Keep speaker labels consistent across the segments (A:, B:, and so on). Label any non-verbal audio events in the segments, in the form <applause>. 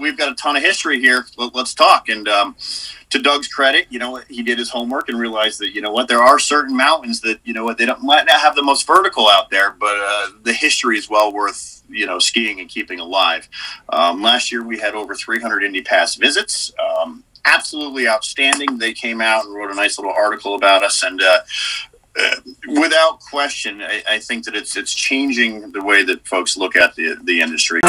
A: we've got a ton of history here. Let, us talk. And um, to Doug's credit, you know, he did his homework and realized that, you know what, there are certain mountains that, you know what, they don't might not have the most vertical out there, but uh, the history is well worth, you know, skiing and keeping alive. Um, last year we had over 300 Indy Pass visits. Um, absolutely outstanding. They came out and wrote a nice little article about us, and uh, without question, I, I, think that it's it's changing the way that folks look at the the industry.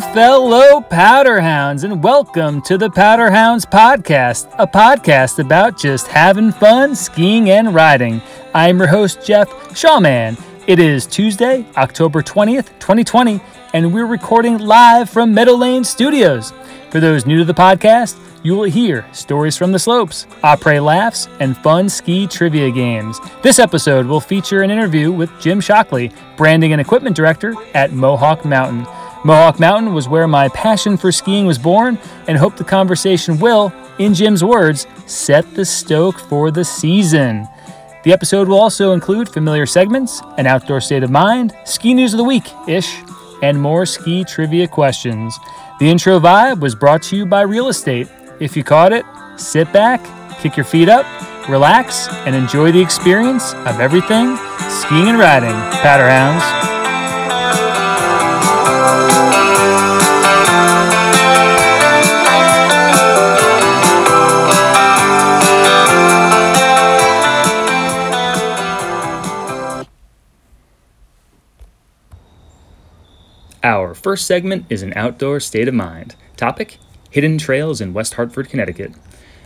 B: Fellow Powderhounds, and welcome to the Powderhounds Podcast, a podcast about just having fun skiing and riding. I'm your host, Jeff Shawman. It is Tuesday, October 20th, 2020, and we're recording live from Meadow Lane Studios. For those new to the podcast, you will hear stories from the slopes, après laughs, and fun ski trivia games. This episode will feature an interview with Jim Shockley, branding and equipment director at Mohawk Mountain. Mohawk Mountain was where my passion for skiing was born, and hope the conversation will, in Jim's words, set the stoke for the season. The episode will also include familiar segments, an outdoor state of mind, ski news of the week ish, and more ski trivia questions. The intro vibe was brought to you by Real Estate. If you caught it, sit back, kick your feet up, relax, and enjoy the experience of everything skiing and riding. Powderhounds. First segment is an outdoor state of mind. Topic Hidden Trails in West Hartford, Connecticut.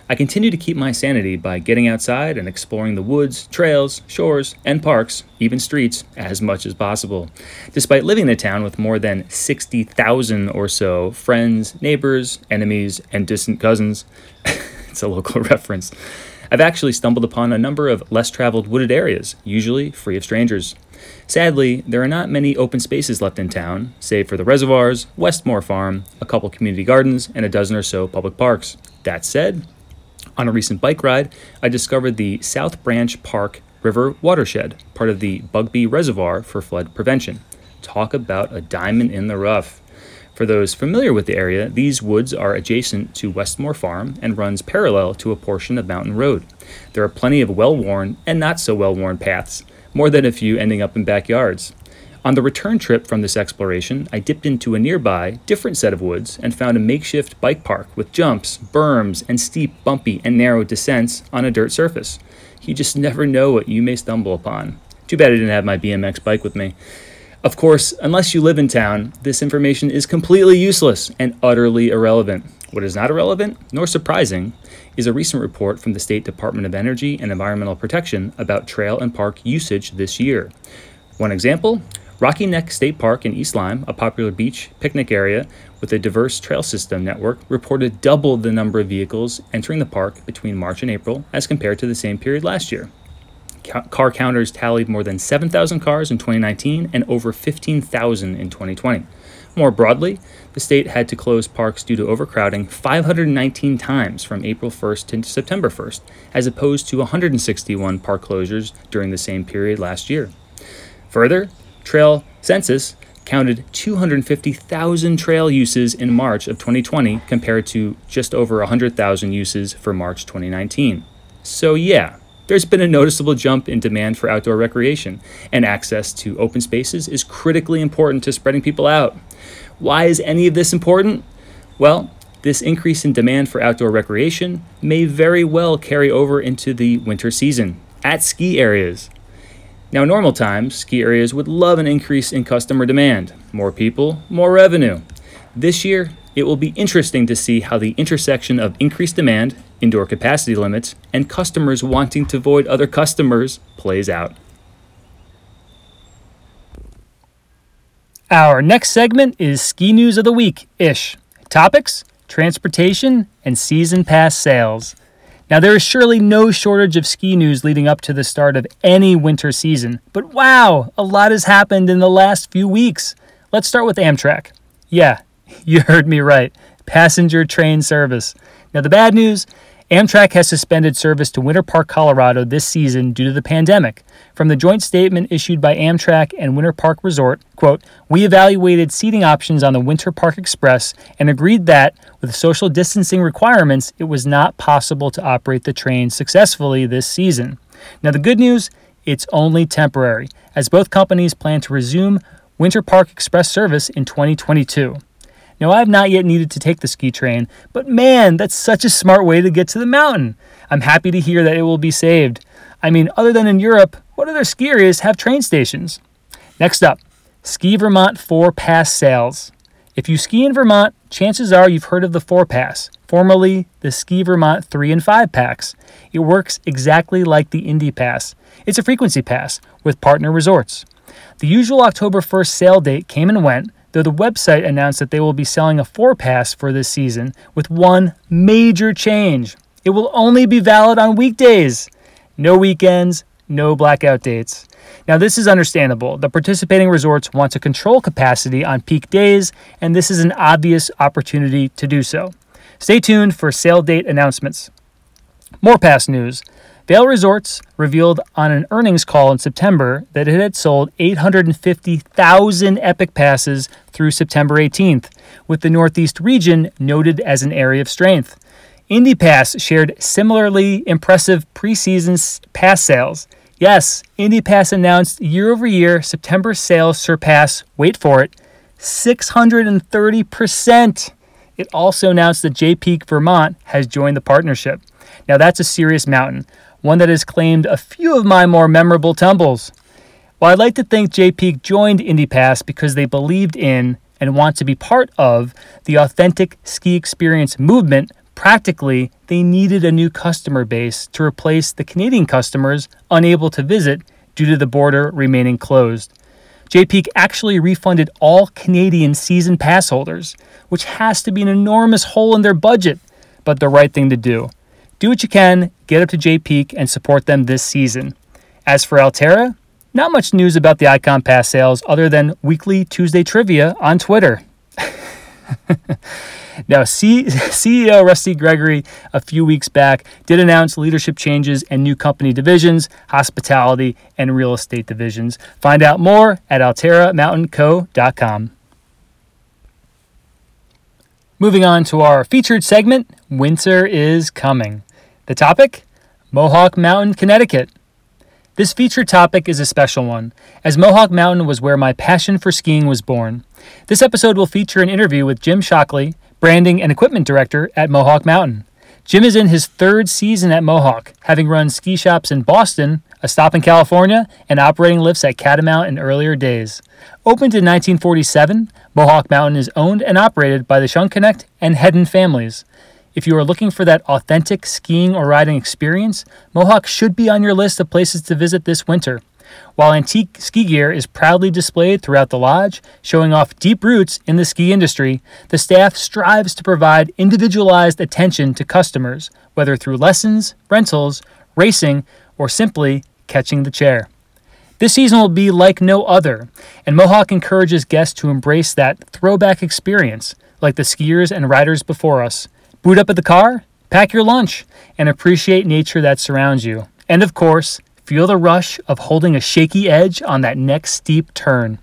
B: I continue to keep my sanity by getting outside and exploring the woods, trails, shores, and parks, even streets, as much as possible. Despite living in a town with more than 60,000 or so friends, neighbors, enemies, and distant cousins, <laughs> it's a local <laughs> reference, I've actually stumbled upon a number of less traveled wooded areas, usually free of strangers. Sadly, there are not many open spaces left in town, save for the reservoirs, Westmoor Farm, a couple community gardens, and a dozen or so public parks. That said, on a recent bike ride, I discovered the South Branch Park River Watershed, part of the Bugbee Reservoir for flood prevention. Talk about a diamond in the rough. For those familiar with the area, these woods are adjacent to Westmoor Farm and runs parallel to a portion of Mountain Road. There are plenty of well worn and not so well worn paths, more than a few ending up in backyards. On the return trip from this exploration, I dipped into a nearby, different set of woods and found a makeshift bike park with jumps, berms, and steep, bumpy, and narrow descents on a dirt surface. You just never know what you may stumble upon. Too bad I didn't have my BMX bike with me. Of course, unless you live in town, this information is completely useless and utterly irrelevant. What is not irrelevant, nor surprising, is a recent report from the State Department of Energy and Environmental Protection about trail and park usage this year. One example Rocky Neck State Park in East Lyme, a popular beach picnic area with a diverse trail system network, reported double the number of vehicles entering the park between March and April as compared to the same period last year. Car counters tallied more than 7,000 cars in 2019 and over 15,000 in 2020. More broadly, the state had to close parks due to overcrowding 519 times from April 1st to September 1st, as opposed to 161 park closures during the same period last year. Further, Trail Census counted 250,000 trail uses in March of 2020 compared to just over 100,000 uses for March 2019. So, yeah, there's been a noticeable jump in demand for outdoor recreation, and access to open spaces is critically important to spreading people out. Why is any of this important? Well, this increase in demand for outdoor recreation may very well carry over into the winter season at ski areas. Now, normal times, ski areas would love an increase in customer demand. More people, more revenue. This year, it will be interesting to see how the intersection of increased demand indoor capacity limits, and customers wanting to avoid other customers plays out. Our next segment is Ski News of the Week ish. Topics transportation and season pass sales. Now, there is surely no shortage of ski news leading up to the start of any winter season, but wow, a lot has happened in the last few weeks. Let's start with Amtrak. Yeah, <laughs> you heard me right passenger train service. Now, the bad news Amtrak has suspended service to Winter Park, Colorado this season due to the pandemic. From the joint statement issued by Amtrak and Winter Park Resort, quote, "We evaluated seating options on the Winter Park Express and agreed that with social distancing requirements, it was not possible to operate the train successfully this season." Now the good news, it's only temporary, as both companies plan to resume Winter Park Express service in 2022. Now, I have not yet needed to take the ski train, but man, that's such a smart way to get to the mountain. I'm happy to hear that it will be saved. I mean, other than in Europe, what other ski areas have train stations? Next up, Ski Vermont 4 Pass sales. If you ski in Vermont, chances are you've heard of the 4 Pass, formerly the Ski Vermont 3 and 5 packs. It works exactly like the Indy Pass. It's a frequency pass with partner resorts. The usual October 1st sale date came and went, though the website announced that they will be selling a four pass for this season with one major change. It will only be valid on weekdays. No weekends, no blackout dates. Now, this is understandable. The participating resorts want to control capacity on peak days, and this is an obvious opportunity to do so. Stay tuned for sale date announcements. More pass news. Vail Resorts revealed on an earnings call in September that it had sold 850,000 Epic passes through September 18th, with the Northeast region noted as an area of strength. IndyPass shared similarly impressive preseason pass sales. Yes, IndyPass announced year over year September sales surpass, wait for it, 630%. It also announced that Jay Peak Vermont has joined the partnership. Now, that's a serious mountain one that has claimed a few of my more memorable tumbles. Well, I'd like to think Peak joined IndyPass because they believed in and want to be part of the authentic ski experience movement, practically, they needed a new customer base to replace the Canadian customers unable to visit due to the border remaining closed. Peak actually refunded all Canadian season pass holders, which has to be an enormous hole in their budget, but the right thing to do. Do what you can, get up to Jay Peak, and support them this season. As for Alterra, not much news about the Icon Pass sales other than weekly Tuesday trivia on Twitter. <laughs> now, C- <laughs> CEO Rusty Gregory, a few weeks back, did announce leadership changes and new company divisions, hospitality, and real estate divisions. Find out more at alterramountainco.com. Moving on to our featured segment Winter is Coming. The topic? Mohawk Mountain, Connecticut. This featured topic is a special one, as Mohawk Mountain was where my passion for skiing was born. This episode will feature an interview with Jim Shockley, branding and equipment director at Mohawk Mountain. Jim is in his third season at Mohawk, having run ski shops in Boston, a stop in California, and operating lifts at Catamount in earlier days. Opened in 1947, Mohawk Mountain is owned and operated by the Schoenknecht and Hedden families. If you are looking for that authentic skiing or riding experience, Mohawk should be on your list of places to visit this winter. While antique ski gear is proudly displayed throughout the lodge, showing off deep roots in the ski industry, the staff strives to provide individualized attention to customers, whether through lessons, rentals, racing, or simply catching the chair. This season will be like no other, and Mohawk encourages guests to embrace that throwback experience, like the skiers and riders before us, Boot up at the car, pack your lunch, and appreciate nature that surrounds you. And of course, feel the rush of holding a shaky edge on that next steep turn.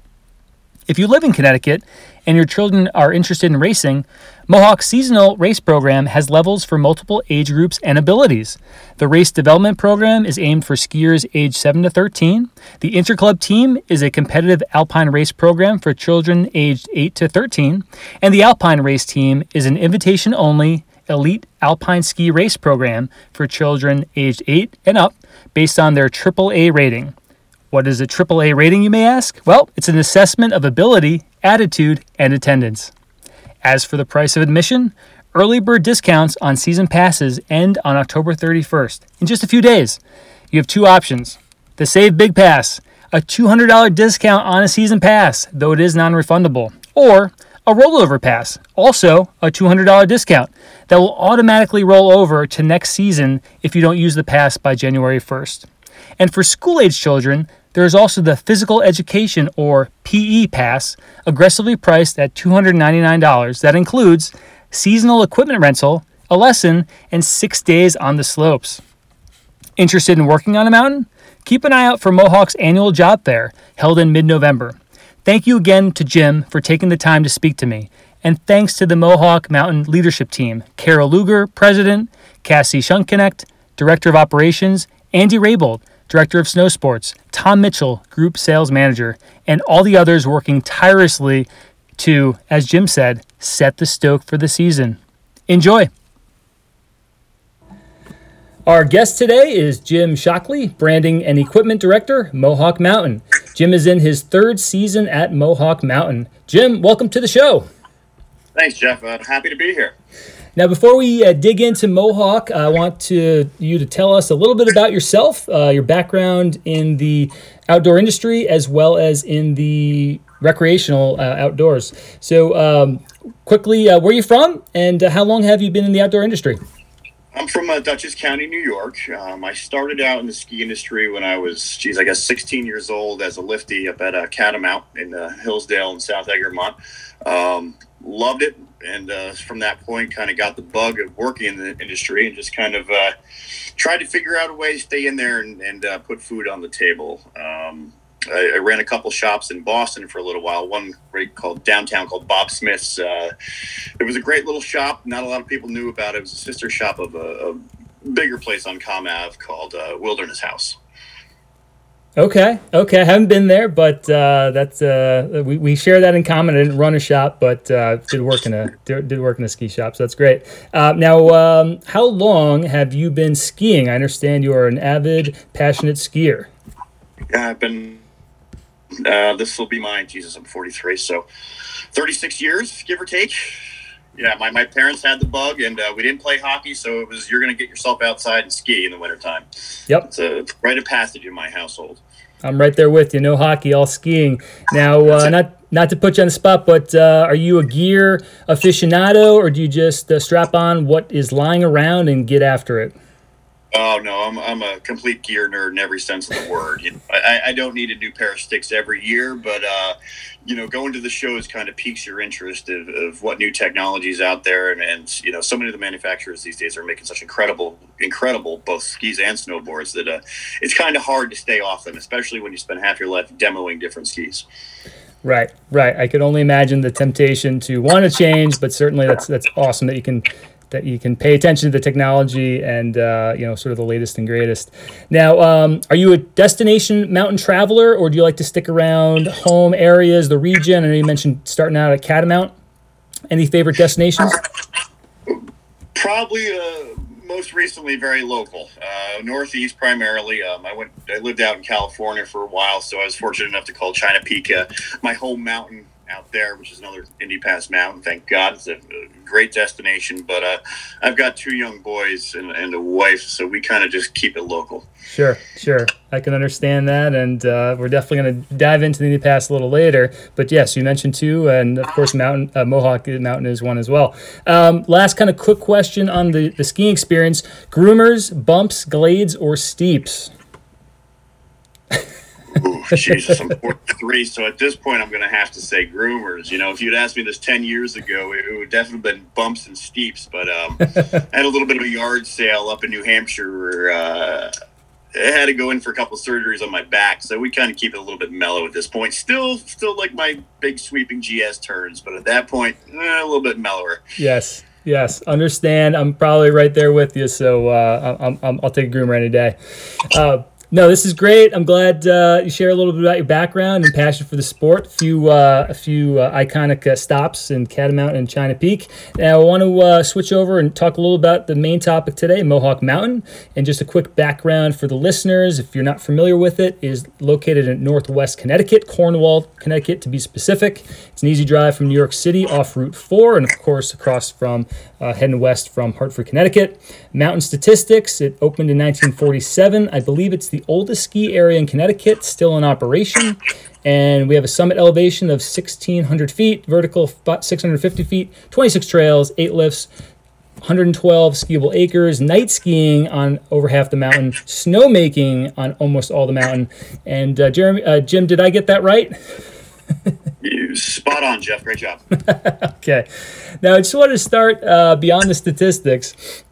B: If you live in Connecticut and your children are interested in racing, Mohawk's seasonal race program has levels for multiple age groups and abilities. The race development program is aimed for skiers age 7 to 13. The Interclub team is a competitive alpine race program for children aged 8 to 13. And the Alpine race team is an invitation only elite alpine ski race program for children aged 8 and up based on their AAA rating. What is a AAA rating, you may ask? Well, it's an assessment of ability, attitude, and attendance. As for the price of admission, Early bird discounts on season passes end on October 31st, in just a few days. You have two options the Save Big Pass, a $200 discount on a season pass, though it is non refundable, or a rollover pass, also a $200 discount that will automatically roll over to next season if you don't use the pass by January 1st. And for school age children, there is also the Physical Education or PE Pass, aggressively priced at $299. That includes seasonal equipment rental, a lesson, and six days on the slopes. Interested in working on a mountain? Keep an eye out for Mohawk's annual job fair, held in mid November. Thank you again to Jim for taking the time to speak to me. And thanks to the Mohawk Mountain leadership team Carol Luger, President, Cassie Schoenknecht, Director of Operations, Andy Raybold, Director of Snow Sports, Tom Mitchell, Group Sales Manager, and all the others working tirelessly to, as Jim said, set the stoke for the season. Enjoy! Our guest today is Jim Shockley, Branding and Equipment Director, Mohawk Mountain. Jim is in his third season at Mohawk Mountain. Jim, welcome to the show.
A: Thanks, Jeff. Uh, happy to be here.
B: Now, before we uh, dig into Mohawk, I want to you to tell us a little bit about yourself, uh, your background in the outdoor industry, as well as in the recreational uh, outdoors. So, um, quickly, uh, where are you from, and uh, how long have you been in the outdoor industry?
A: I'm from uh, Dutchess County, New York. Um, I started out in the ski industry when I was, geez, I guess 16 years old as a lifty up at uh, Catamount in uh, Hillsdale in South Egremont. Um, loved it, and uh, from that point, kind of got the bug of working in the industry and just kind of uh, tried to figure out a way to stay in there and, and uh, put food on the table. Um, I, I, ran a couple shops in Boston for a little while. One great called downtown called Bob Smith's. Uh, it was a great little shop. Not a lot of people knew about it. It was a sister shop of a, a bigger place on Com Ave called uh, Wilderness House.
B: Okay, okay. I haven't been there, but uh, that's uh, we, we share that in common. I didn't run a shop, but uh, did work in a did, work in a ski shop, so that's great. Uh, now, um, how long have you been skiing? I understand you are an avid, passionate skier.
A: Yeah, I've been uh, this will be mine. Jesus, I'm 43, so 36 years, give or take. Yeah, my, my parents had the bug, and uh, we didn't play hockey, so it was you're going to get yourself outside and ski in the wintertime.
B: Yep.
A: It's a rite of passage in my household.
B: I'm right there with you. No hockey, all skiing. Now, uh, not not to put you on the spot, but uh, are you a gear aficionado, or do you just uh, strap on what is lying around and get after it?
A: Oh no, I'm I'm a complete gear nerd in every sense of the word. You know, I, I don't need a new pair of sticks every year, but uh, you know, going to the shows kind of piques your interest of, of what new technologies out there, and, and you know, so many of the manufacturers these days are making such incredible, incredible both skis and snowboards that uh, it's kind of hard to stay off them, especially when you spend half your life demoing different skis.
B: Right, right. I could only imagine the temptation to want to change, but certainly that's that's awesome that you can that you can pay attention to the technology and uh, you know sort of the latest and greatest. Now, um, are you a destination mountain traveler, or do you like to stick around home areas, the region? I know you mentioned starting out at Catamount. Any favorite destinations?
A: Probably uh, most recently very local, uh, Northeast primarily. Um, I went, I lived out in California for a while, so I was fortunate enough to call China Peak uh, my home mountain out there, which is another Indy Pass mountain. Thank God, it's a, a great destination. But uh, I've got two young boys and, and a wife, so we kind of just keep it local.
B: Sure, sure, I can understand that, and uh, we're definitely going to dive into the Indy Pass a little later. But yes, you mentioned two, and of course, Mountain uh, Mohawk Mountain is one as well. Um, last kind of quick question on the the skiing experience: groomers, bumps, glades, or steeps.
A: Ooh, Jesus, I'm 43, <laughs> so at this point, I'm going to have to say groomers. You know, if you'd asked me this 10 years ago, it, would definitely been bumps and steeps. But um, <laughs> I had a little bit of a yard sale up in New Hampshire where uh, I had to go in for a couple surgeries on my back, so we kind of keep it a little bit mellow at this point. Still, still like my big sweeping GS turns, but at that point, eh, a little bit mellower.
B: Yes. Yes, understand. I'm probably right there with you, so uh, i will take a groomer any day. Uh, No, this is great. I'm glad uh, you share a little bit about your background and passion for the sport. A few, uh, a few uh, iconic uh, stops in Catamount and China Peak. Now, I want to uh, switch over and talk a little about the main topic today, Mohawk Mountain, and just a quick background for the listeners. If you're not familiar with it, is located in Northwest Connecticut, Cornwall, Connecticut, to be specific. It's an easy drive from New York City off Route Four, and of course across from uh, heading west from Hartford, Connecticut. Mountain statistics: It opened in 1947. I believe it's the oldest ski area in Connecticut, still in operation. And we have a summit elevation of 1,600 feet, vertical 650 feet, 26 trails, 8 lifts, 112 skiable acres, night skiing on over half the mountain, snowmaking on almost all the mountain. And uh, Jeremy, uh, Jim, did I get that right?
A: You spot on, Jeff. Great job. <laughs>
B: okay. Now I just wanted to start uh, beyond the statistics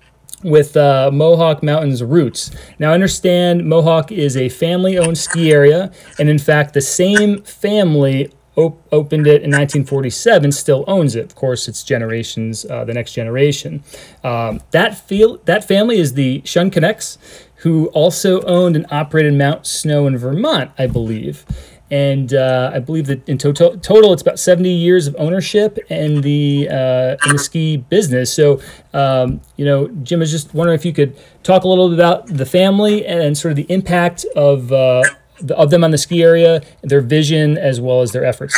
B: with uh, Mohawk Mountain's roots. Now, I understand Mohawk is a family owned ski area, and in fact, the same family op- opened it in 1947, still owns it. Of course, it's generations, uh, the next generation. Um, that, feel, that family is the Schoenknechts, who also owned and operated Mount Snow in Vermont, I believe and uh, I believe that in total, total it's about 70 years of ownership in the uh, in the ski business. So, um, you know, Jim I was just wondering if you could talk a little bit about the family and sort of the impact of uh, the, of them on the ski area, their vision as well as their efforts.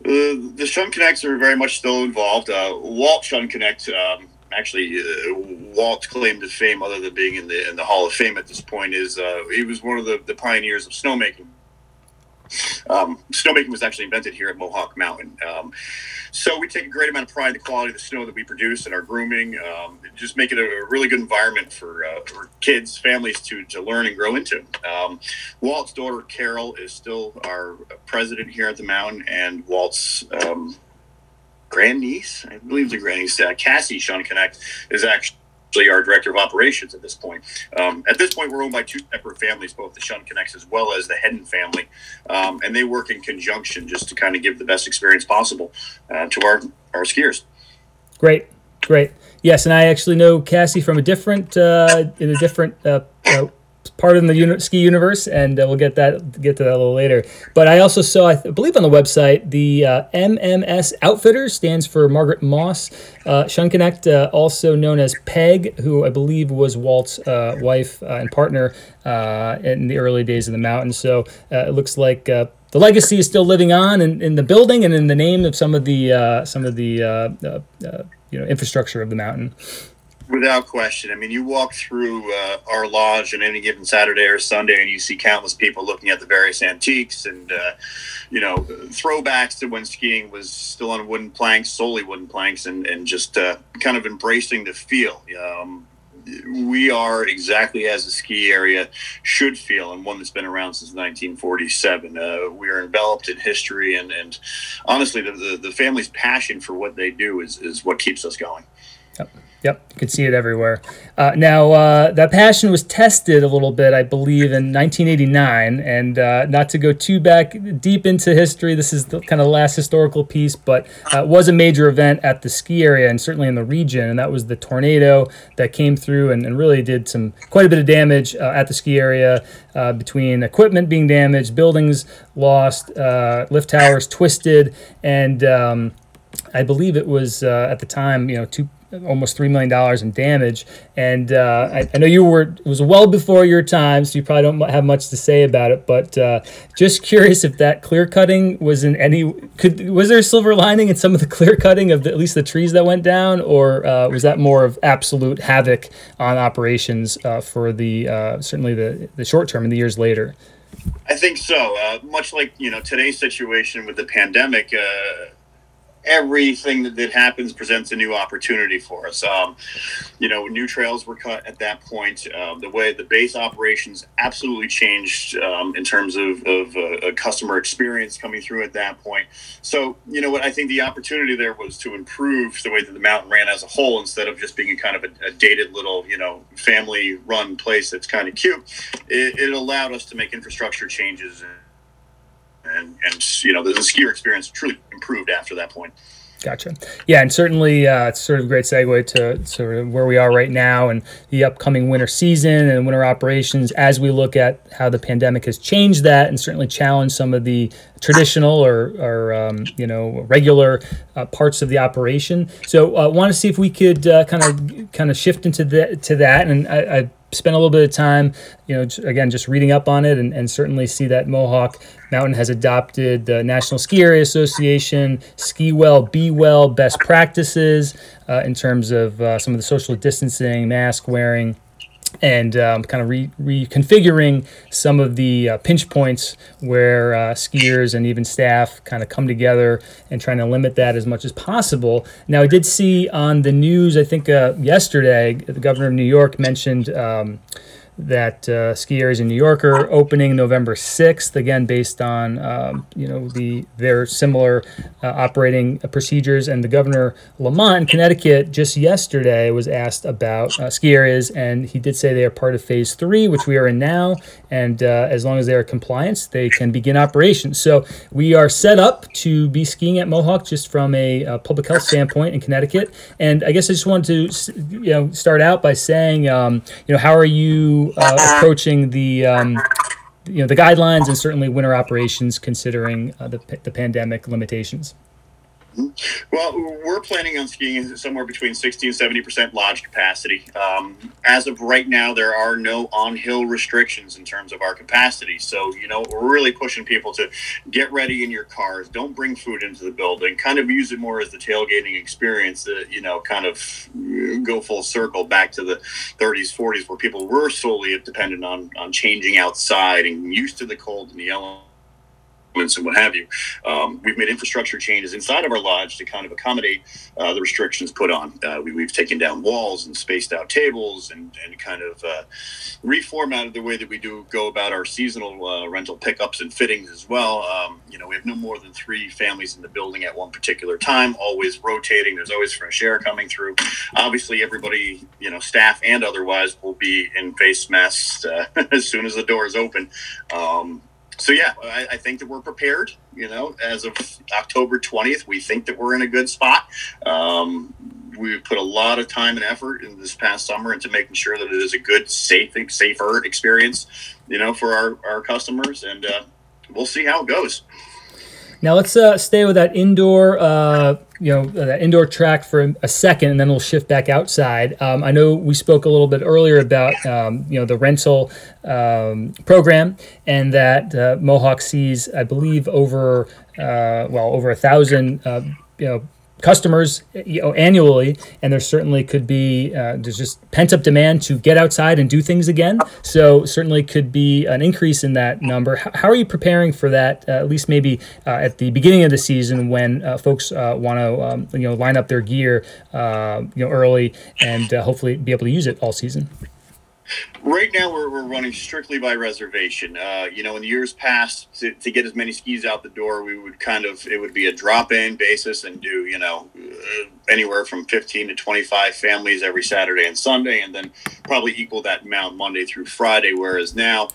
A: Uh, the Schoenknechts are very much still involved. Uh, Walt Schoenknecht. Um, actually, uh, Walt's claim to fame, other than being in the in the Hall of Fame at this point, is he was one of the, the pioneers of snowmaking um, snowmaking was actually invented here at Mohawk Mountain. Um, so we take a great amount of pride in the quality of the snow that we produce and our grooming, um, just make it a really good environment for, uh, for kids, families to, to learn and grow into. Um, Walt's daughter, Carol, is still our president here at the mountain, and Walt's um, grandniece, I believe the grandniece, uh, Cassie Schoenknecht, is actually actually our director of operations at this point. Um, at this point, we're owned by two separate families, both the Schoenknechts as well as the Hedden family, um, and they work in conjunction just to kind of give the best experience possible uh, to our our skiers.
B: Great, great. Yes, and I actually know Cassie from a different uh, in a different uh, uh part of the uni- ski universe, and uh, we'll get that get to that a little later. But I also saw, I th- believe, on the website, the uh, MMS Outfitters stands for Margaret Moss uh, Schoenknecht, uh, also known as Peg, who I believe was Walt's uh, wife uh, and partner uh, in the early days of the mountain. So it looks like the legacy is still living on in, in the building and in the name of some of the some of the you know infrastructure of the mountain.
A: Without question. I mean, you walk through uh, our lodge on any given Saturday or Sunday, and you see countless people looking at the various antiques and, uh, you know, throwbacks to when skiing was still on wooden planks, solely wooden planks, and, and just uh, kind of embracing the feel. Um, we are exactly as a ski area should feel, and one that's been around since 1947. Uh, we are enveloped in history, and, and honestly, the, the, the family's passion for what they do is, is what keeps us going.
B: Yep. Yep, you could see it everywhere. Uh, now, uh, that passion was tested a little bit, I believe, in 1989. And uh, not to go too back deep into history, this is the kind of last historical piece, but uh, it was a major event at the ski area and certainly in the region. And that was the tornado that came through and, and really did some quite a bit of damage uh, at the ski area uh, between equipment being damaged, buildings lost, lift towers twisted, and um, I believe it was at the time, you know, two almost three million dollars in damage. And uh, I, I, know you were it was well before your time, so you probably don't have much to say about it. But uh, just curious if that clear cutting was in any could was there a silver lining in some of the clear cutting of the, at least the trees that went down, or uh, was that more of absolute havoc on operations uh, for the uh, certainly the the short term and the years later?
A: I think so. Uh, much like you know today's situation with the pandemic everything that, that happens presents a new opportunity for us. Um, you know, new trails were cut at that point. Uh, the way the base operations absolutely changed um, in terms of, of uh, a customer experience coming through at that point. So, you know what, I think the opportunity there was to improve the way that the mountain ran as a whole instead of just being kind of a, a dated little, you know, family run place that's kind of cute. It, it allowed us to make infrastructure changes. And, and, you know the, the skier experience truly improved after that point.
B: Gotcha. Yeah, and certainly uh, it's sort of a great segue to sort of where we are right now and the upcoming winter season and winter operations as we look at how the pandemic has changed that and certainly challenged some of the traditional or, or um, you know regular uh, parts of the operation. So I uh, want to see if we could kind of kind of shift into that to that, and I, I spent a little bit of time, you know, again, just reading up on it and, and certainly see that Mohawk Mountain has adopted the National Ski Area Association Ski Well, Be Well best practices uh, in terms of uh, some of the social distancing, mask wearing, and um, kind of re- reconfiguring some of the uh, pinch points where uh, skiers and even staff kind of come together and trying to limit that as much as possible. Now, I did see on the news, I think uh, yesterday, the governor of New York mentioned. Um, that uh, ski areas in New York are opening November 6th, again based on um, you know the their similar uh, operating procedures. And the governor Lamont in Connecticut just yesterday was asked about uh, ski areas, and he did say they are part of Phase Three, which we are in now. And uh, as long as they are compliant, they can begin operations. So we are set up to be skiing at Mohawk just from a uh, public health standpoint in Connecticut. And I guess I just wanted to you know start out by saying um, you know how are you uh, approaching the um, you know the guidelines and certainly winter operations considering uh, the, the pandemic limitations
A: well, we're planning on skiing somewhere between 60 and 70 percent lodge capacity. Um, as of right now, there are no on-hill restrictions in terms of our capacity. So, you know, we're really pushing people to get ready in your cars. Don't bring food into the building. Kind of use it more as the tailgating experience. That you know, kind of go full circle back to the 30s, 40s, where people were solely dependent on on changing outside and used to the cold and the elements and what have you. Um, we've made infrastructure changes inside of our lodge to kind of accommodate uh, the restrictions put on. Uh, we, have taken down walls and spaced out tables and, and kind of uh, reformatted the way that we do go about our seasonal uh, rental pickups and fittings as well. Um, you know, we have no more than three families in the building at one particular time, always rotating. There's always fresh air coming through. Obviously, everybody, you know, staff and otherwise, will be in face masks uh, <laughs> as soon as the doors open. Um, so yeah, I, I, think that we're prepared. You know, as of October twentieth, we think that we're in a good spot. Um, we put a lot of time and effort in this past summer into making sure that it is a good, safe, safer experience. You know, for our our customers, and uh, we'll see how it goes.
B: Now let's uh, stay with that indoor, uh, you know, that indoor track for a second, and then we'll shift back outside. Um, I know we spoke a little bit earlier about, um, you know, the rental um, program, and that uh, Mohawk sees, I believe, over, uh, well, over a thousand, uh, you know customers you know, annually, and there certainly could be uh, there's just pent up demand to get outside and do things again. So certainly could be an increase in that number. How, how are you preparing for that? Uh, at least maybe uh, at the beginning of the season when uh, folks uh, want to um, you know line up their gear uh, you know early and hopefully be able to use it all season.
A: Right now, we're, we're running strictly by reservation. Uh, you know, in years past, to, to, get as many skis out the door, we would kind of, it would be a drop in basis and do, you know, uh, anywhere from 15 to 25 families every Saturday and Sunday, and then probably equal that amount Monday through Friday. Whereas now,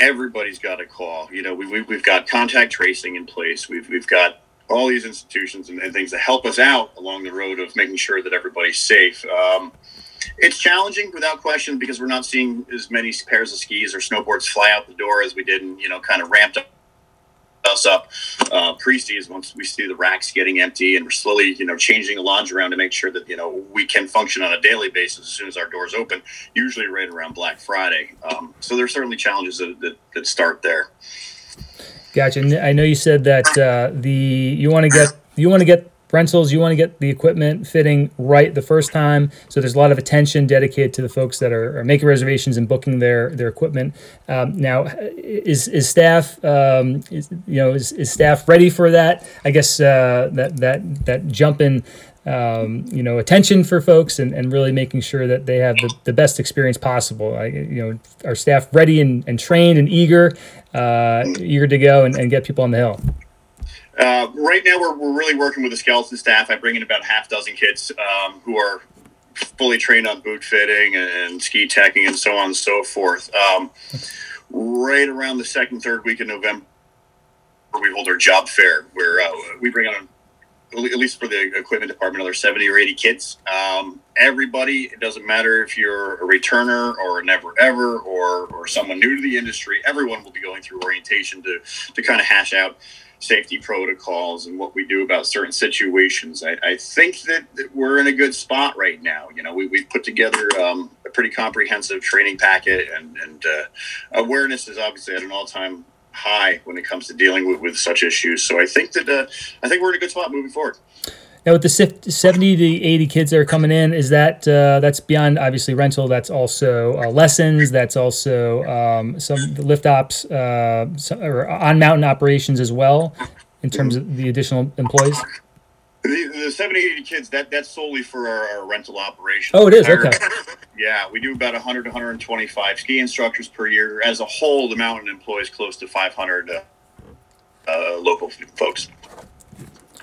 A: everybody's got a call. You know, we, we, we've got contact tracing in place, we've, we've got all these institutions and, and, things that help us out along the road of making sure that everybody's safe. Um, it's challenging without question because we're not seeing as many pairs of skis or snowboards fly out the door as we did and you know kind of ramped up us up uh, pre-season once we see the racks getting empty and we're slowly you know changing the lodge around to make sure that you know we can function on a daily basis as soon as our doors open usually right around black friday. Um, so there's certainly challenges that, that, that start there.
B: Gotcha. And i know you said that uh, the you want to get you want to get rentals, you want to get the equipment fitting right the first time. So there's a lot of attention dedicated to the folks that are, are making reservations and booking their their equipment. Um, now, is is staff um, is, you know is, is staff ready for that? I guess uh, that that that jump in. Um, you know, attention for folks and, and really making sure that they have the, the best experience possible. I, you know, our staff ready and, and trained and eager, uh, eager to go and, and get people on the hill.
A: Uh, right now, we're, we're really working with the skeleton staff. I bring in about half dozen kids um, who are fully trained on boot fitting and, and, ski teching and so on and so forth. Um, right around the second, third week of November, we hold our job fair where uh, we bring on at least for the equipment department, another 70 or 80 kids. Um, everybody, it doesn't matter if you're a returner or a never ever or, or someone new to the industry, everyone will be going through orientation to, to kind of hash out safety protocols and what we do about certain situations. I, I think that, that, we're in a good spot right now. You know, we, we've put together um, a pretty comprehensive training packet, and, and uh, awareness is obviously at an all time high when it comes to dealing with, with such issues. So I think that uh, I think we're in a good spot moving forward.
B: Now, with the 70 to 80 kids that are coming in, is that uh, that's beyond obviously rental? That's also uh, lessons. That's also um, some lift ops uh, or on mountain operations as well, in terms of the additional employees.
A: The, the 70, 80 kids, that that's solely for our, our rental operations.
B: Oh, it is? Okay. <laughs>
A: Yeah, we do about 100 to 125 ski instructors per year. As a whole, the mountain employs close to 500 uh, uh, local folks.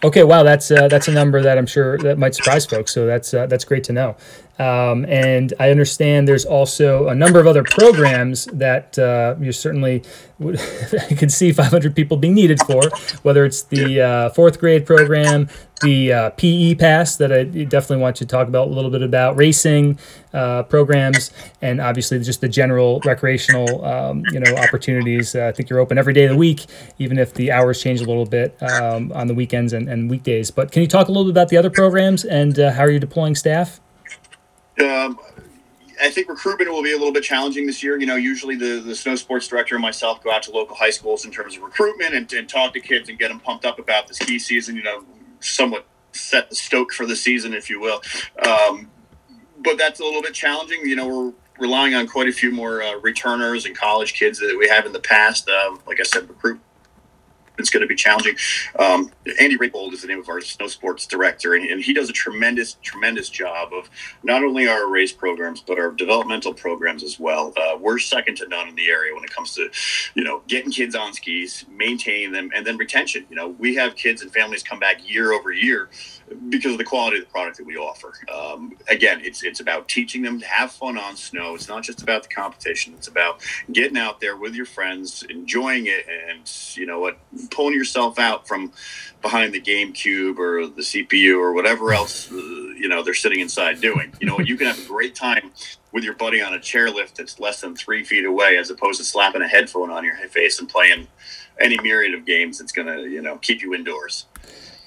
B: Okay, wow, that's uh, that's a number that I'm sure that might surprise folks. So that's uh, that's great to know. Um, and I understand there's also a number of other programs that uh, you certainly would, <laughs> I can see 500 people being needed for, whether it's the uh, fourth grade program, the uh, PE pass that I definitely want you to talk about a little bit about, racing uh, programs, and obviously just the general recreational um, you know opportunities. Uh, I think you're open every day of the week, even if the hours change a little bit um, on the weekends and, and weekdays. But can you talk a little bit about the other programs and uh, how are you deploying staff?
A: Um, I think recruitment will be a little bit challenging this year. You know, usually the, the snow sports director and myself go out to local high schools in terms of recruitment and, and talk to kids and get them pumped up about the ski season, you know, somewhat set the stoke for the season, if you will. Um, but that's a little bit challenging. You know, we're relying on quite a few more uh, returners and college kids that we have in the past. Um, like I said, recruit it's going to be challenging. Um, Andy Raybold is the name of our snow sports director, and, and, he does a tremendous, tremendous job of not only our race programs but our developmental programs as well. Uh, we're second to none in the area when it comes to, you know, getting kids on skis, maintaining them, and then retention. You know, we have kids and families come back year over year because of the quality of the product that we offer. Um, again, it's it's about teaching them to have fun on snow. It's not just about the competition. It's about getting out there with your friends, enjoying it, and you know what, pulling yourself out from behind the GameCube or the CPU or whatever else uh, you know they're sitting inside doing. You know, you can have a great time with your buddy on a chairlift that's less than three feet away, as opposed to slapping a headphone on your face and playing any myriad of games that's going to you know keep you indoors.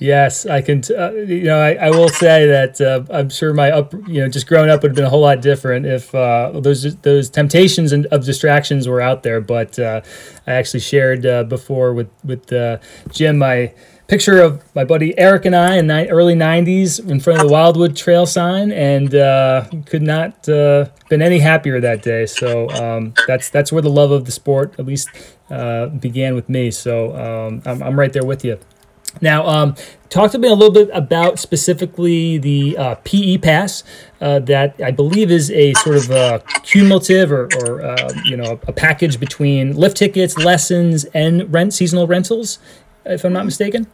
B: Yes, I can. T- uh, you know, I, I will say that uh, I'm sure my up, you know, just growing up would have been a whole lot different if uh, those those temptations and of distractions were out there. But uh, I actually shared uh, before with with uh, Jim my picture of my buddy Eric and I in the early '90s in front of the Wildwood Trail sign, and could not been any happier that day. So um, that's that's where the love of the sport, at least, began with me. So um, I'm, I'm right there with you. Now, um, talk to me a little bit about specifically the uh, PE pass uh, that I believe is a sort of a cumulative or, or uh, you know a package between lift tickets, lessons, and rent seasonal rentals, if I'm not mistaken.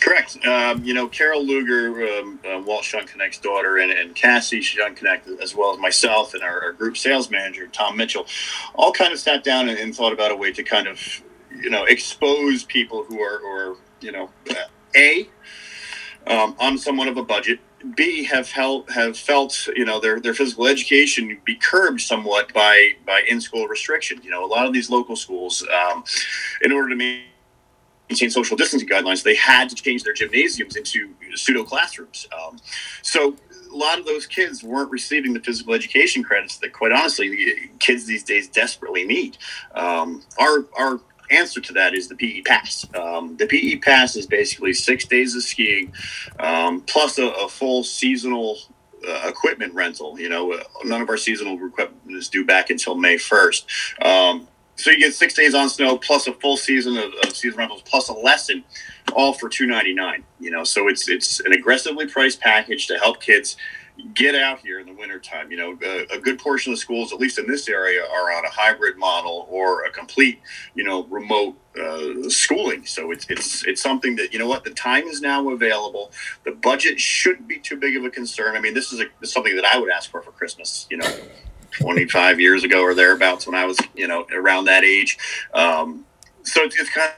A: Correct. Um, you know, Carol Luger, um, uh, Walt Schoenknecht's daughter, and, and Cassie Schoenknecht, as well as myself and our, our, group sales manager, Tom Mitchell, all kind of sat down and, and, thought about a way to kind of, you know, expose people who are, who are you know, a um, on somewhat of a budget. B have felt have felt you know their their physical education be curbed somewhat by by in school restrictions. You know, a lot of these local schools, um, in order to maintain social distancing guidelines, they had to change their gymnasiums into pseudo classrooms. Um, so a lot of those kids weren't receiving the physical education credits that, quite honestly, kids these days desperately need. Um, our our answer to that is the PE Pass. Um, the PE Pass is basically six days of skiing um, plus a, a, full seasonal uh, equipment rental. You know, uh, none of our seasonal equipment is due back until May 1st. Um, so you get six days on snow plus a full season of, of season rentals plus a lesson, all for two ninety nine. You know, so it's it's an aggressively priced package to help kids get out here in the wintertime. You know, a, a, good portion of the schools, at least in this area, are on a hybrid model or a complete, you know, remote uh, schooling. So it's it's it's something that you know what the time is now available. The budget shouldn't be too big of a concern. I mean, this is a, something that I would ask for for Christmas. You know. 25 years ago or thereabouts when I was, you know, around that age. Um, so it's, it's kind of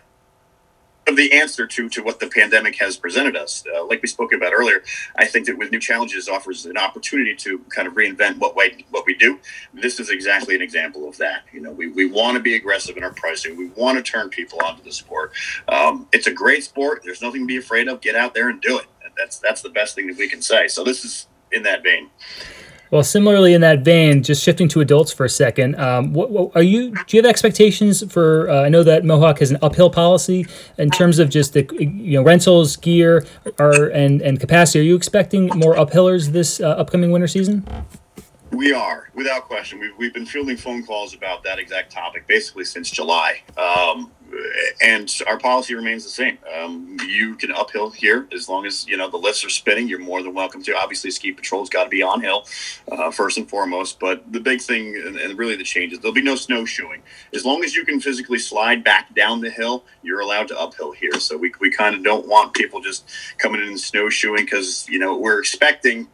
A: of the answer to to what the pandemic has presented us. Uh, like we spoke about earlier, I think that with new challenges offers an opportunity to kind of reinvent what way what we do. This is exactly an example of that. You know, we, we want to be aggressive in our pricing. We want to turn people onto the sport. Um, it's a great sport. There's nothing to be afraid of. Get out there and do it. That's that's the best thing that we can say. So this is in that vein.
B: Well, similarly in that vein, just shifting to adults for a second, um, what, what, are you? Do you have expectations for? Uh, I know that Mohawk has an uphill policy in terms of just the you know rentals, gear, or and and capacity. Are you expecting more uphillers this uh, upcoming winter season?
A: We are, without question. We've, we've been fielding phone calls about that exact topic basically since July. Um, and our policy remains the same. Um, you can uphill here as long as you know the lifts are spinning. You're more than welcome to. Obviously, ski patrol's got to be on hill uh, first and foremost. But the big thing, and, and really the change, is there'll be no snowshoeing. As long as you can physically slide back down the hill, you're allowed to uphill here. So we we kind of don't want people just coming in and snowshoeing because you know we're expecting,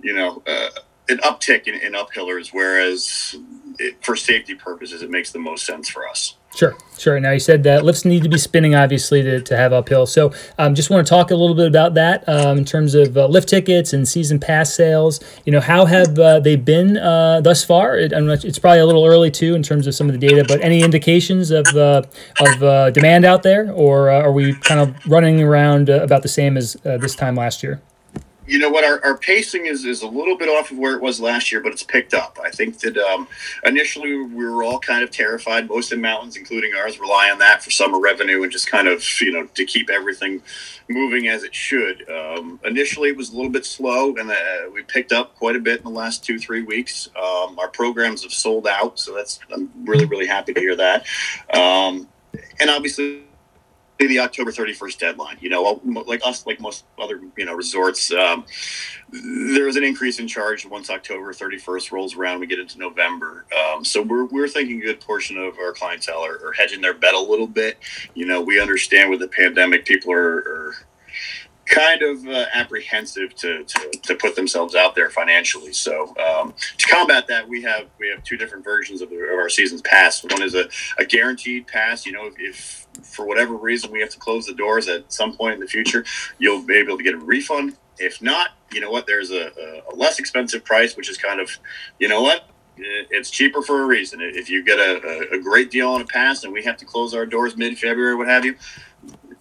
A: you know. Uh, an uptick in, in uphillers, whereas it, for safety purposes, it makes the most sense for us.
B: Sure, sure. Now you said that lifts need to be spinning, obviously, to, to have uphill. So, um, just want to talk a little bit about that um, in terms of uh, lift tickets and season pass sales. You know, how have uh, they been uh, thus far? It, it's probably a little early too in terms of some of the data, but any indications of uh, of uh, demand out there, or uh, are we kind of running around about the same as this time last year?
A: You know what our, our pacing is is a little bit off of where it was last year but it's picked up. I think that um, initially we were all kind of terrified. Most of the mountains including ours rely on that for summer revenue and just kind of you know to keep everything moving as it should. Um, initially it was a little bit slow and uh, we picked up quite a bit in the last two three weeks. Um, our programs have sold out so that's i'm really really happy to hear that. Um, and obviously the October 31st deadline. You know, like us, like most other you know resorts, um, an increase in charge once October 31st rolls around. We get into November, um, so we're we're thinking a good portion of our clientele are, are, hedging their bet a little bit. You know, we understand with the pandemic, people are kind of uh, apprehensive to, to, to, put themselves out there financially. So um, to combat that, we have we have two different versions of, the, of our season's pass. One is a, a guaranteed pass. You know, if, if, for whatever reason we have to close the doors at some point in the future, you'll be able to get a refund. If not, you know what? There's a, a less expensive price, which is kind of, you know what? It's cheaper for a reason. If you get a, a great deal on a pass and we have to close our doors mid February, what have you,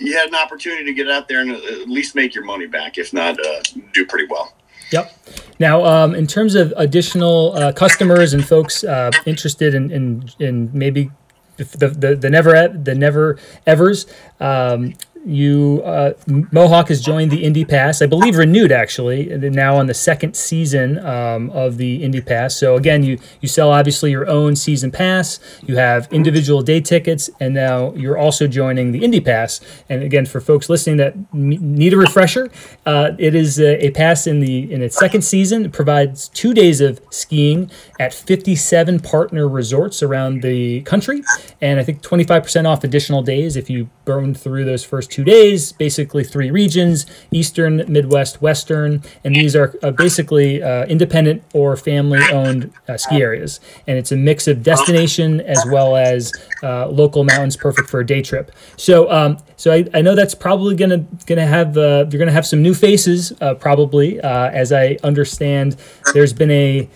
A: you had an opportunity to get out there and at least make your money back, if not uh, do pretty well.
B: Yep. Now, um, in terms of additional uh, customers and folks uh, interested in, in, in maybe the, the, the never the never evers, um, you uh, Mohawk has joined the Indy Pass, I believe renewed actually, now on the second season um, of the Indy Pass. So again, you you sell obviously your own season pass, you have individual day tickets, and now you're also joining the Indy Pass. And again, for folks listening that need a refresher, uh, it is a, a, pass in the in its second season. It provides two days of skiing at 57 partner resorts around the country, and I think 25% off additional days if you burn through those first two days, basically three regions Eastern, Midwest, Western. And these are uh, basically uh, independent or family owned uh, ski areas. And it's a mix of destination as well as uh, local mountains, perfect for a day trip. So, um, so I, I know that's probably gonna gonna have uh, you're gonna have some new faces uh, probably as I understand there's been a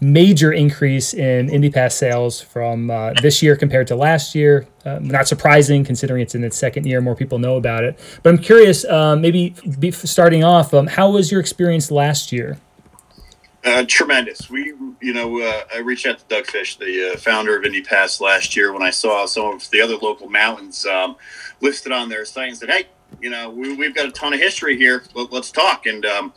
B: major increase in Indy Pass sales from this year compared to last year. Uh, not surprising considering it's in its second year, more people know about it. But I'm curious, um, maybe starting off, um, how was your experience last year?
A: Uh, tremendous. We, you know, uh, I reached out to Doug Fish, the founder of Indy Pass, last year when I saw some of the other local mountains um, listed on their site and said, "Hey, you know, we, have got a ton of history here. Let, us talk." And um,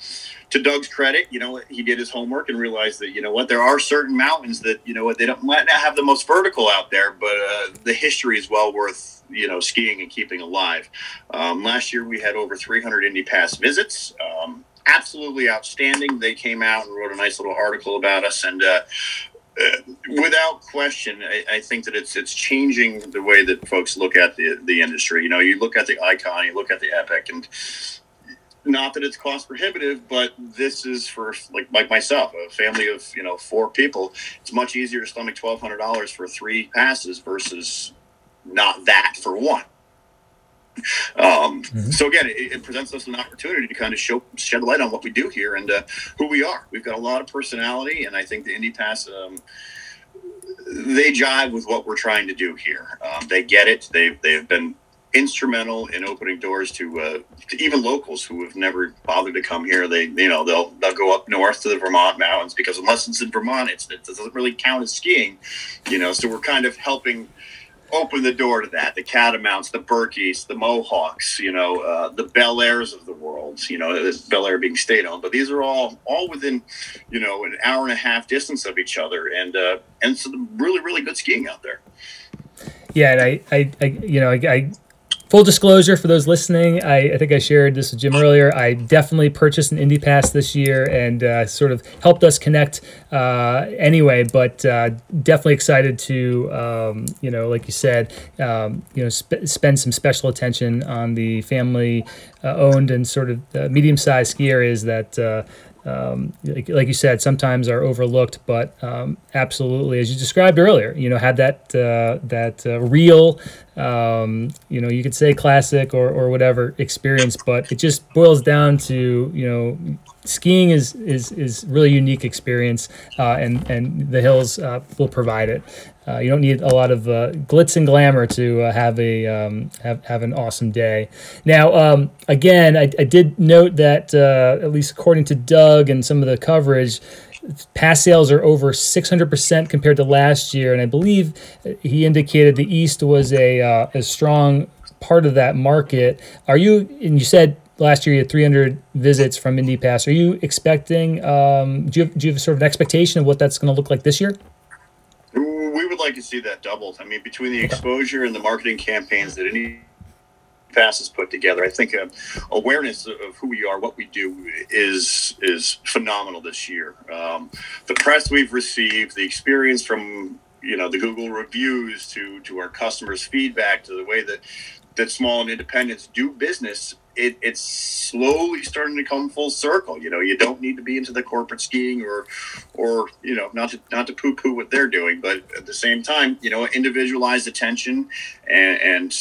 A: to Doug's credit, you know, he did his homework and realized that, you know what, there are certain mountains that, you know what, they don't might not have the most vertical out there, but uh, the history is well worth, you know, skiing and keeping alive. Um, last year we had over 300 Indy Pass visits. Um, absolutely outstanding. They came out and wrote a nice little article about us, and uh, without question, I, I, think that it's it's changing the way that folks look at the the industry. You know, you look at the Ikon, you look at the epic, and not that it's cost prohibitive, but this is for like like myself, a family of you know four people. It's much easier to stomach twelve hundred dollars for three passes versus not that for one. Um, mm-hmm. So again, it, it, presents us an opportunity to kind of show shed light on what we do here and uh, who we are. We've got a lot of personality, and I think the Indy Pass. Um, they jive with what we're trying to do here. Um, they get it. They've they've been instrumental in opening doors to, uh, to, even locals who have never bothered to come here. They, you know, they'll they'll go up north to the Vermont mountains because unless it's in Vermont, it's, it doesn't really count as skiing. You know, so we're kind of helping open the door to that. The Catamounts, the Berkeys, the Mohawks, you know, uh, the Belleayres of the world. You know, Belleayre being state owned, but these are all all within, you know, an hour and a half distance of each other, and uh, and some really really good skiing out there.
B: Yeah, and I, I, I you know, I, I full disclosure for those listening, I, I, think I shared this with Jim earlier. I definitely purchased an Indy Pass this year and uh, sort of helped us connect uh, anyway. But uh, definitely excited to, um, you know, like you said, um, you know, sp- spend some special attention on the family uh, owned and sort of uh, medium sized ski areas that uh, um, like, like, you said, sometimes are overlooked, but um, absolutely, as you described earlier, you know, had that uh, that uh, real, um, you know, you could say classic or, or whatever experience, but it just boils down to you know skiing is is is really unique experience, uh, and and the hills uh, will provide it. Uh, you don't need a lot of uh, glitz and glamour to uh, have a um, have have an awesome day. Now, um, again, I, I, did note that uh, at least according to Doug and some of the coverage. Pass sales are over 600% compared to last year, and I believe he indicated the East was a, a strong part of that market. Are you, and you said last year you had 300 visits from Indy Pass. Are you expecting? Um, do you have, do you have sort of an expectation of what that's going to look like this year?
A: Would like to see that doubled. I mean, between the exposure and the marketing campaigns that Indy Pass has put together, I think uh, awareness of who we are, what we do, is is phenomenal this year. Um, the press we've received, the experience from you know the Google reviews to to our customers' feedback to the way that that small and independents do business it, it's slowly starting to come full circle. You know, you don't need to be into the corporate skiing or, or you know, not to not to poo poo what they're doing, but at the same time, you know, individualized attention and, and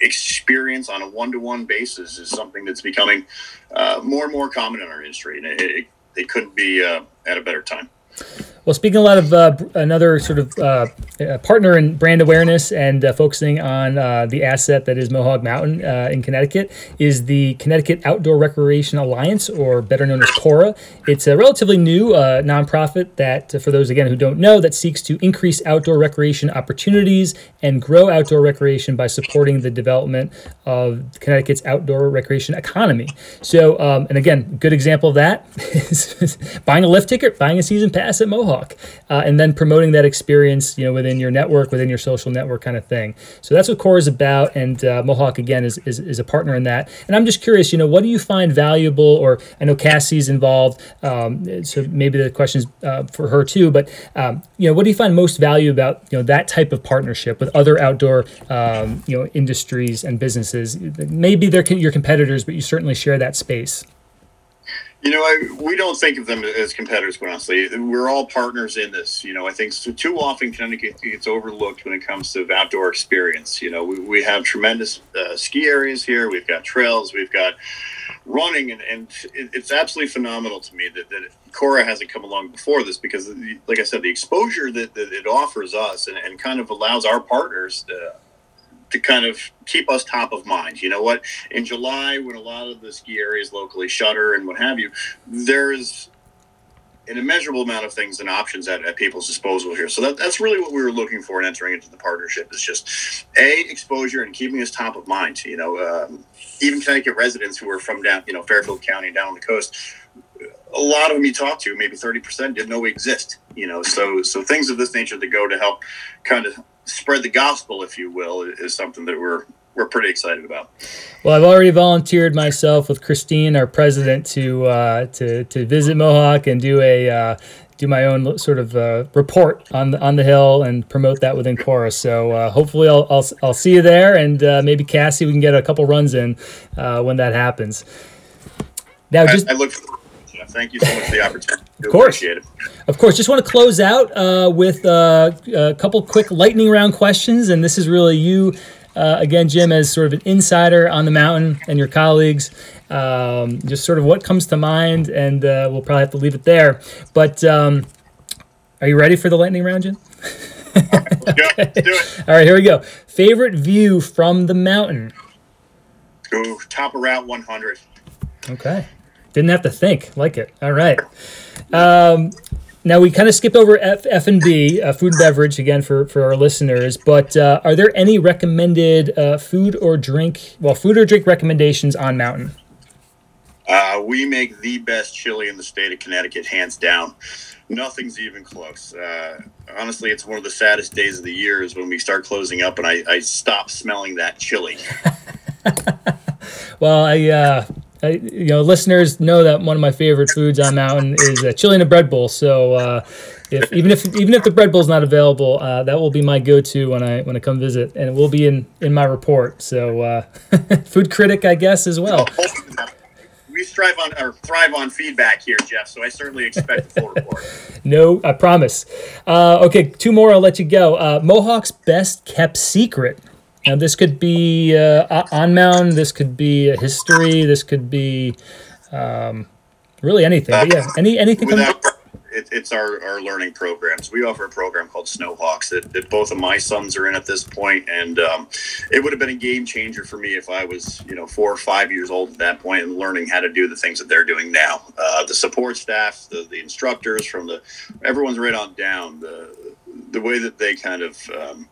A: experience on a one to one basis is something that's becoming uh, more and more common in our industry, and it, it, it couldn't be uh, at a better time.
B: Well, speaking a lot of uh, another sort of uh, partner in brand awareness and uh, focusing on uh, the asset that is Mohawk Mountain uh, in Connecticut is the Connecticut Outdoor Recreation Alliance, or better known as CORA. It's a relatively new uh, nonprofit that, for those again who don't know, that seeks to increase outdoor recreation opportunities and grow outdoor recreation by supporting the development of Connecticut's outdoor recreation economy. So, um, and again, good example of that is <laughs> buying a lift ticket, buying a season pass at Mohawk uh, and then promoting that experience, you know, within your network, within your social network kind of thing. So that's what CORA is about, and uh, Mohawk again is, is, is a partner in that. And I'm just curious, you know, what do you find valuable? Or I know Cassie's involved, um, so maybe the question's uh, for her too. But um, you know, what do you find most value about you know that type of partnership with other outdoor um, you know industries and businesses? Maybe they're your competitors, but you certainly share that space.
A: You know, I, we don't think of them as competitors, honestly, we're all partners in this. You know, I think so, too often Connecticut gets overlooked when it comes to outdoor experience. You know, we, we have tremendous uh, ski areas here. We've got trails. We've got running, and, and it, it's absolutely phenomenal to me that, that CORA hasn't come along before this because, like I said, the exposure that, that it offers us and, and kind of allows our partners to, to kind of keep us top of mind. You know what? In July, when a lot of the ski areas locally shutter and what have you, there's an immeasurable amount of things and options at, at people's disposal here. So that, that's really what we were looking for in entering into the partnership is just a exposure and keeping us top of mind. You know, um, even Connecticut residents who are from down, you know, Fairfield County down on the coast, a lot of them you talk to, maybe 30% didn't know we exist, you know, so, so things of this nature that go to help kind of spread the gospel, if you will, is something that we're we're pretty excited about.
B: Well, I've already volunteered myself with Christine, our president, to uh, to to visit Mohawk and do a uh, do my own sort of uh, report on the on the hill and promote that within CORA's. So uh, hopefully I'll, I'll, I'll see you there, and uh, maybe Cassie, we can get a couple runs in uh, when that happens.
A: Now, just I, I look. Thank you so much for the opportunity.
B: of course. Of course. Just want to close out uh, with uh, a couple quick lightning round questions. And this is really you uh, again, Jim, as sort of an insider on the mountain and your colleagues. Um, just sort of what comes to mind, and uh, we'll probably have to leave it there. But um, are you ready for the lightning round, Jim?
A: okay. do it. <laughs>
B: All right, here we go. Favorite view from the mountain?
A: Go top of Route 100.
B: Okay. Didn't have to think. Like it. All right. Um, now we kind of skipped over F, F and B, uh, food and beverage again for, for our listeners. But uh, are there any recommended uh, food or drink, well, food or drink recommendations on Mountain?
A: Uh, we make the best chili in the state of Connecticut, hands down. Nothing's even close. Uh, honestly, it's one of the saddest days of the year is when we start closing up and I, I stop smelling that chili. <laughs>
B: well, I, uh, you know, listeners know that one of my favorite foods on Mountain is uh, chili and a bread bowl. So, uh, if, even if even if the bread bowl is not available, uh, that will be my go-to when I when I come visit, and it will be in in my report. So, uh, <laughs> food critic, I guess, as well.
A: We strive on or thrive on feedback here, Jeff. So I certainly expect a full report. <laughs>
B: no, I promise. Uh, okay, two more. I'll let you go. Uh, Mohawk's best kept secret. Now, this could be uh, on mound. This could be a history. This could be um, really anything. But yeah, any anything.
A: Without, it, it's our, our learning programs. We offer a program called Snowhawks that, that both of my sons are in at this point, and um, it would have been a game changer for me if I was, you know, four or five years old at that point and learning how to do the things that they're doing now. Uh, the support staff, the, the instructors, from the everyone's right on down. The the way that they kind of um,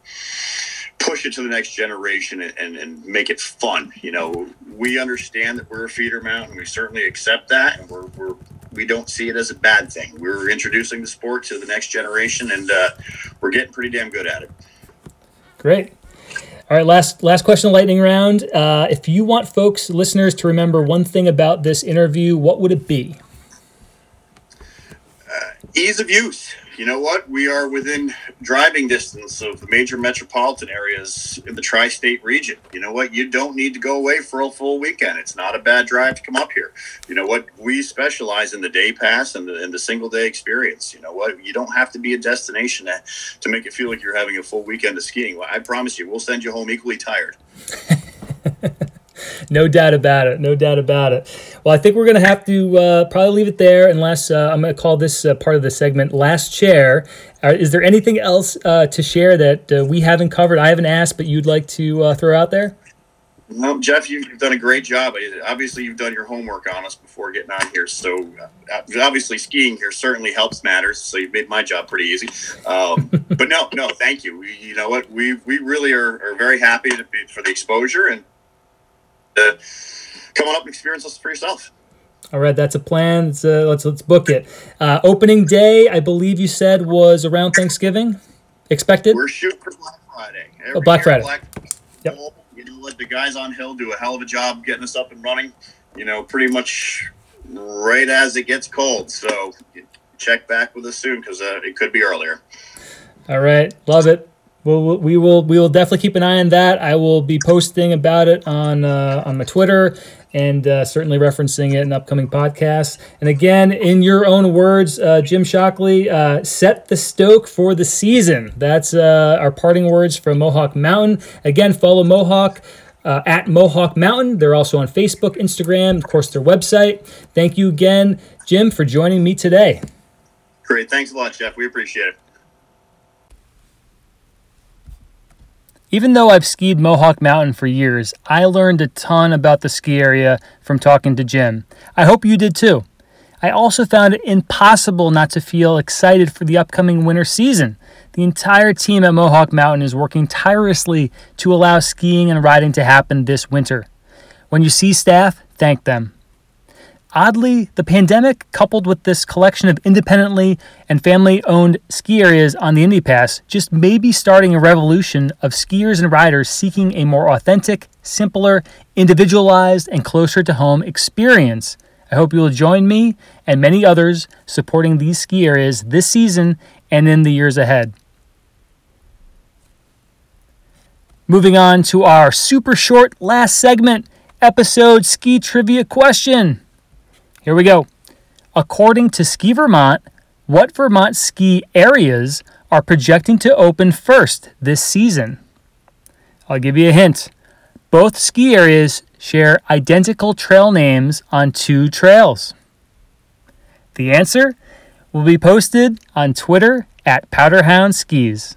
A: push it to the next generation and, and, and, make it fun. You know, we understand that we're a feeder mountain. we certainly accept that and we're, we're we don't see it as a bad thing. We're introducing the sport to the next generation and uh, we're getting pretty damn good at it.
B: Great. All right, last last question, lightning round. Uh, if you want folks, listeners, to remember one thing about this interview, what would it be?
A: Uh, ease of use you know what? We are within driving distance of the major metropolitan areas in the tri state region. You know what? You don't need to go away for a full weekend. It's not a bad drive to come up here. You know what? We specialize in the day pass and the, and the single day experience. You know what? You don't have to be a destination to, to make it feel like you're having a full weekend of skiing. I promise you, we'll send you home equally tired. <laughs>
B: no doubt about it. No doubt about it. Well, I think we're going to have to uh, probably leave it there unless uh, I'm going to call this uh, part of the segment Last Chair. Uh, is there anything else uh, to share that uh, we haven't covered, I haven't asked, but you'd like to throw out there?
A: Well, Jeff, you've done a great job. Obviously, you've done your homework on us before getting on here. So, obviously, skiing here certainly helps matters. So, you've made my job pretty easy. Um, <laughs> but no, no, thank you. We, you know what? We we really are, are very happy be, for the exposure and uh, come on up and experience this for yourself.
B: All right, that's a plan. Let's uh, let's, let's book it. Uh, opening day, I believe you said was around Thanksgiving. Expected.
A: We're shooting for Black Friday.
B: Every oh, Black Friday. Black,
A: yep. You know, let the guys on Hill do a hell of a job getting us up and running. You know, pretty much right as it gets cold. So check back with us soon because uh, it could be earlier.
B: All right, love it. We'll, we will we will definitely keep an eye on that. I will be posting about it on uh, on my Twitter and uh, certainly referencing it in upcoming podcasts. And again, in your own words, uh, Jim Shockley, uh, set the stoke for the season. That's uh, our parting words from Mohawk Mountain. Again, follow Mohawk. Uh, at Mohawk Mountain. They're also on Facebook, Instagram, of course, their website. Thank you again, Jim, for joining me today.
A: Great. Thanks a lot, Jeff. We appreciate it.
B: Even though I've skied Mohawk Mountain for years, I learned a ton about the ski area from talking to Jim. I hope you did too. I also found it impossible not to feel excited for the upcoming winter season. The entire team at Mohawk Mountain is working tirelessly to allow skiing and riding to happen this winter. When you see staff, thank them. Oddly, the pandemic, coupled with this collection of independently and family owned ski areas on the Indy Pass, just may be starting a revolution of skiers and riders seeking a more authentic, simpler, individualized, and closer to home experience. I hope you will join me and many others supporting these ski areas this season and in the years ahead. Moving on to our super short last segment episode ski trivia question. Here we go. According to Ski Vermont, what Vermont ski areas are projecting to open first this season? I'll give you a hint. Both ski areas share identical trail names on two trails. The answer will be posted on Twitter at Powderhound Skis.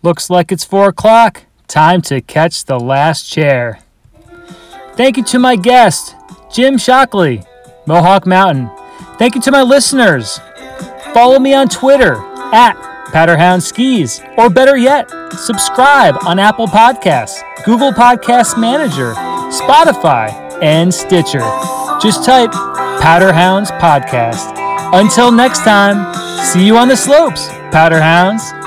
B: Looks like it's 4 o'clock. Time to catch the last chair. Thank you to my guest, Jim Shockley, Mohawk Mountain. Thank you to my listeners. Follow me on Twitter at Powderhound Skis, or better yet, subscribe on Apple Podcasts, Google Podcast Manager, Spotify, and Stitcher. Just type Powderhounds Podcast. Until next time, see you on the slopes, Powderhounds.